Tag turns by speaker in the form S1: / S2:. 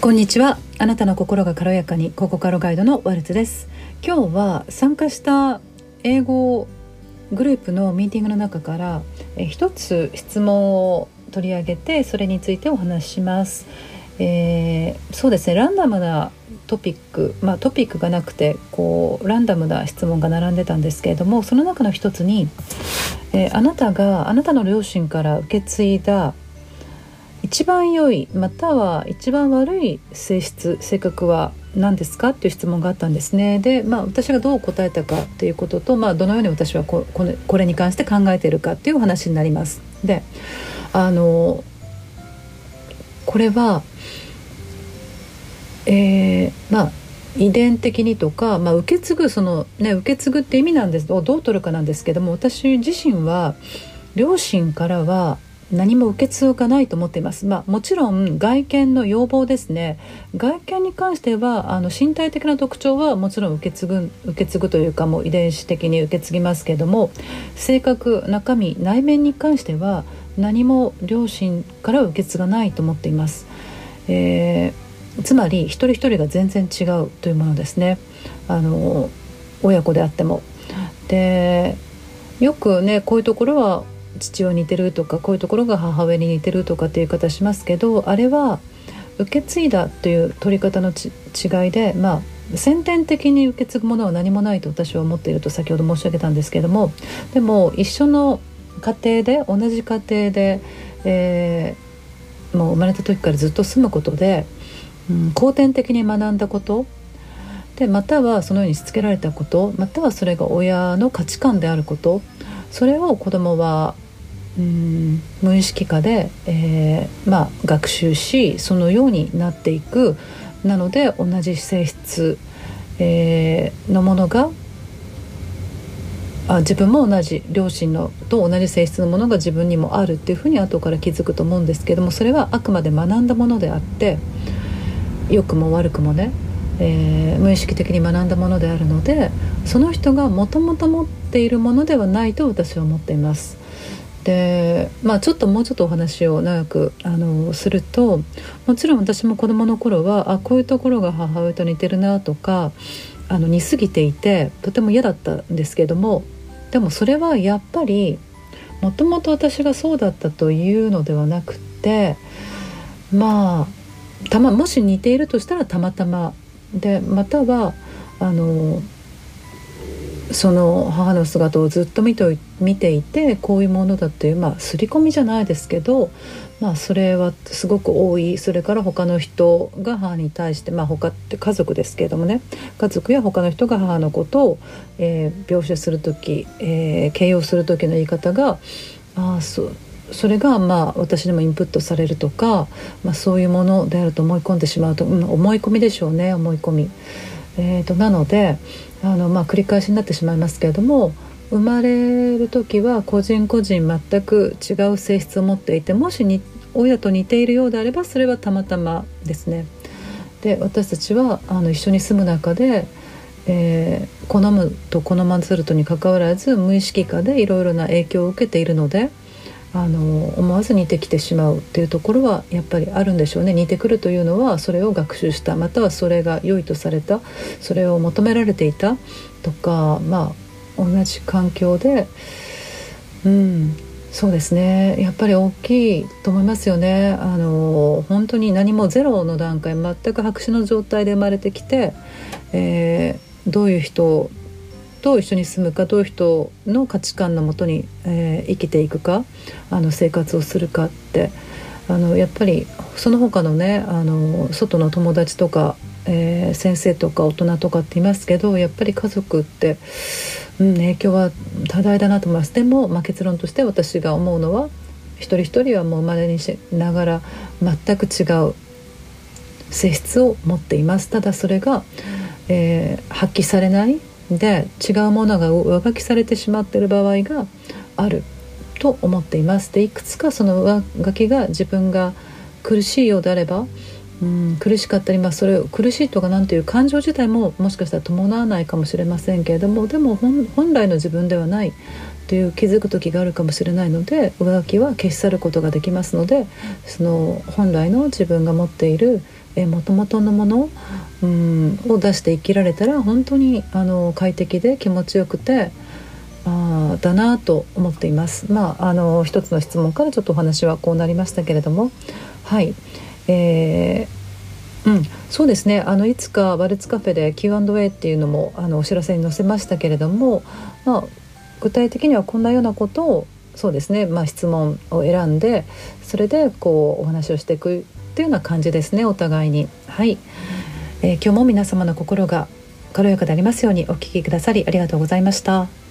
S1: こんにちは。あなたの心が軽やかにココカロガイドのワルツです。今日は参加した英語グループのミーティングの中からえ一つ質問を取り上げてそれについてお話しします、えー、そうですね。ランダムなトピックまあトピックがなくてこうランダムな質問が並んでたんですけれどもその中の一つに、えー、あなたがあなたの両親から受け継いだ一番良いまたは一番悪い性質性格は何ですかっていう質問があったんですねで、まあ、私がどう答えたかということと、まあ、どのように私はここれこれに関して考えているかっていうお話になります。であのこれは、えー、まあ遺伝的にとか、まあ、受け継ぐその、ね、受け継ぐって意味なんですどう取るかなんですけども私自身は両親からは何も受け継がないと思っています。まあ、もちろん外見の要望ですね。外見に関してはあの身体的な特徴はもちろん受け継ぐ受け継ぐというかもう遺伝子的に受け継ぎますけども、性格中身内面に関しては何も両親から受け継がないと思っています。えー、つまり一人一人が全然違うというものですね。あの親子であっても。でよくねこういうところは父親似てるとかこういうところが母親に似てるとかっていう言い方しますけどあれは受け継いだという取り方の違いでまあ先天的に受け継ぐものは何もないと私は思っていると先ほど申し上げたんですけどもでも一緒の家庭で同じ家庭で、えー、もう生まれた時からずっと住むことで、うん、後天的に学んだことでまたはそのようにしつけられたことまたはそれが親の価値観であることそれを子どもはうん無意識化で、えー、まあ、学習しそのようになっていく。なので同じ性質、えー、のものがあ自分も同じ両親のと同じ性質のものが自分にもあるっていうふうに後から気づくと思うんですけどもそれはあくまで学んだものであって良くも悪くもねえー、無意識的に学んだものであるのでその人がもともと持っているものではないと私は思っています。でまあちょっともうちょっとお話を長くあのするともちろん私も子どもの頃はあこういうところが母親と似てるなとかあの似すぎていてとても嫌だったんですけどもでもそれはやっぱりもともと私がそうだったというのではなくてまあたまもし似ているとしたらたまたまでまたはあのその母の姿をずっと見て見ていてこういうものだっていうまあ刷り込みじゃないですけど、まあ、それはすごく多い。それから他の人が母に対してまあ他って家族ですけれどもね。家族や他の人が母のことを、えー、描写する時、えー、形容する時の言い方がああそうそれがまあ私でもインプットされるとか、まあ、そういうものであると思い込んでしまうと、うん、思い込みでしょうね思い込み。えーと、なのであの、まあ、繰り返しになってしまいますけれども生まれる時は個人個人全く違う性質を持っていてもしに親と似ているようであればそれはたまたまですね。で私たちはあの一緒に住む中で、えー、好むと好まずるとにかかわらず無意識化でいろいろな影響を受けているのであの思わず似てきてしまうっていうところはやっぱりあるんでしょうね。似てくるというのはそれを学習した。またはそれが良いとされた。それを求められていたとか。まあ同じ環境で。うん。そうですね。やっぱり大きいと思いますよね。あの本当に何もゼロの段階全く白紙の状態で生まれてきて、えー、どういう人と一緒に住むかどういう人の価値観のもとに、えー、生きていくかあの生活をするかってあのやっぱりその他のねあの外の友達とか、えー、先生とか大人とかっていますけどやっぱり家族って、うん、影響は多大だなと思います。でも、まあ、結論として私が思うのは一人一人はもう生まれにしながら全く違う性質を持っています。ただそれが、えー、発揮されないで違うものが上書きされてしまっている場合があると思っています。でいくつかその上書きが自分が苦しいようであればうん苦しかったり、まあ、それ苦しいとかなんていう感情自体ももしかしたら伴わないかもしれませんけれどもでも本来の自分ではないという気づく時があるかもしれないので上書きは消し去ることができますのでその本来の自分が持っているもともとのもの、うん、を出して生きられたら本当にあの快適で気持ちよくてあだなと思っています。まああの一つの質問からちょっとお話はこうなりましたけれどもはい、えー、うん、そうですねあのいつかワルツカフェで Q&A っていうのもあのお知らせに載せましたけれども、まあ、具体的にはこんなようなことをそうですね、まあ、質問を選んでそれでこうお話をしていくっていうような感じですねお互いに。はい、えー、今日も皆様の心が軽やかでありますようにお聞きくださりありがとうございました。